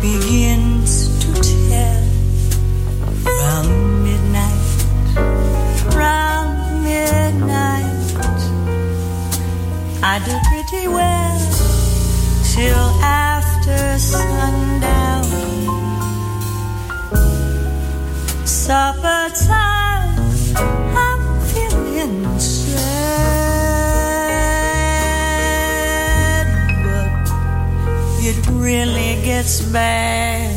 begins to tell midnight, midnight. I do pretty well till after sundown. Supper time. Gets bad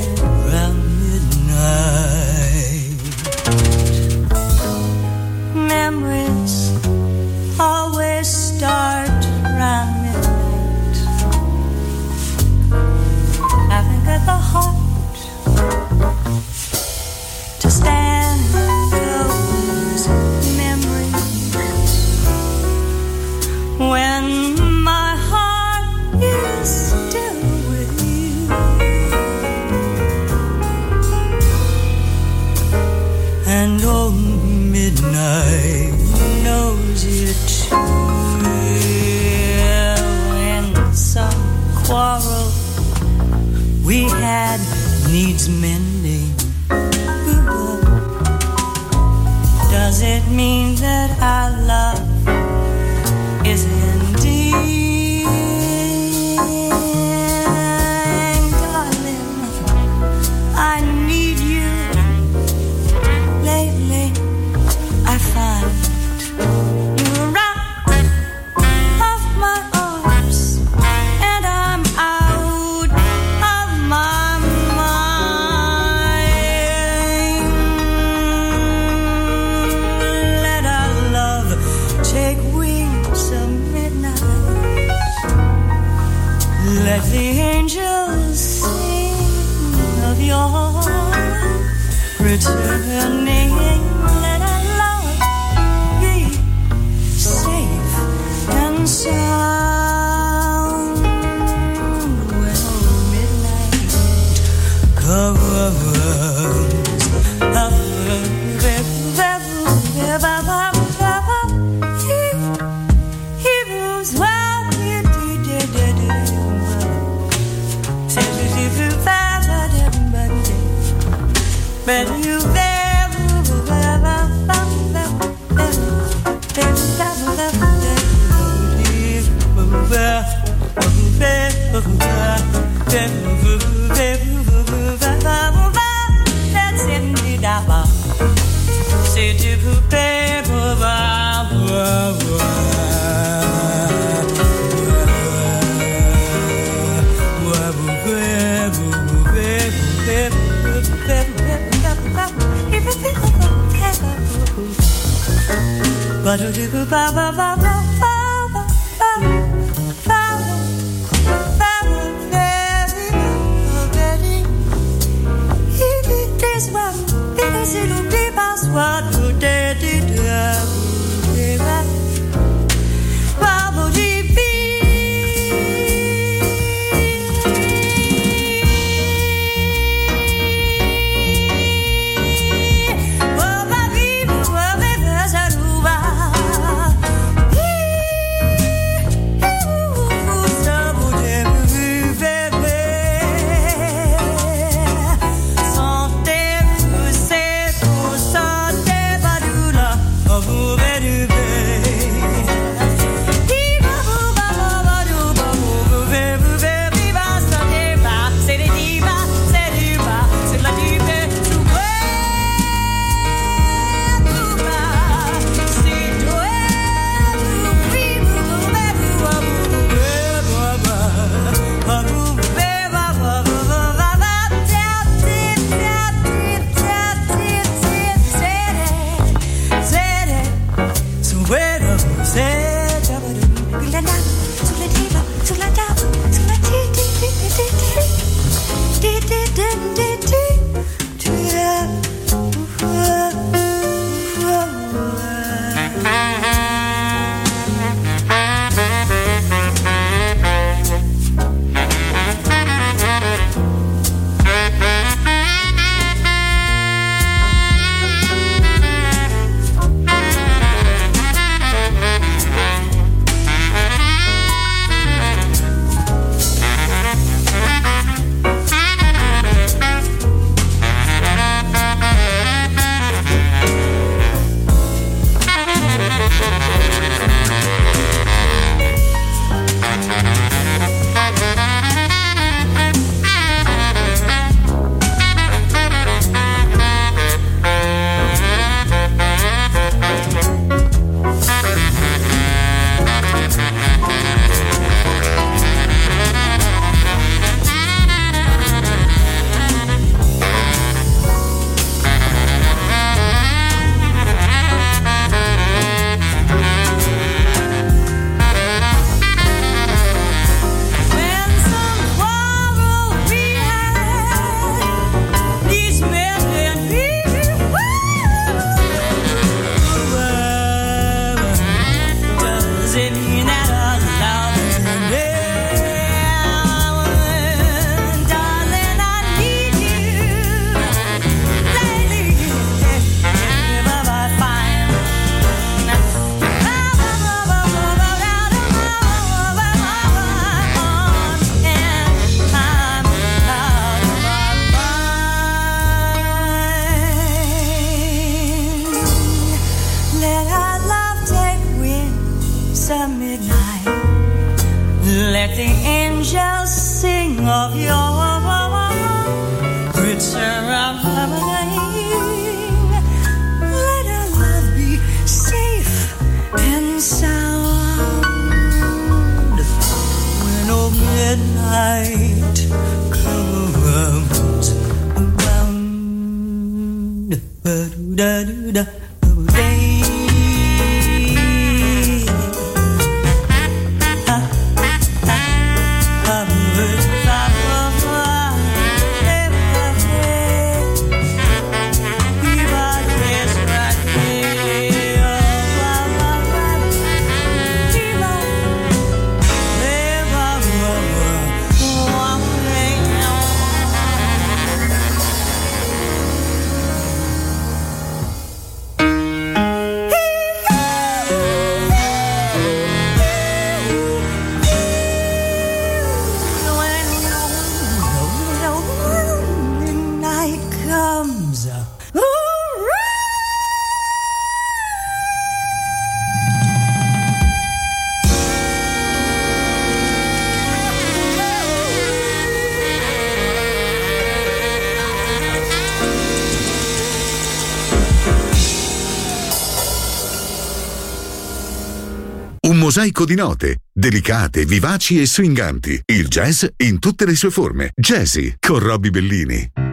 Mosaico di note, delicate, vivaci e swinganti. Il jazz in tutte le sue forme. Jazzy con Robbie Bellini.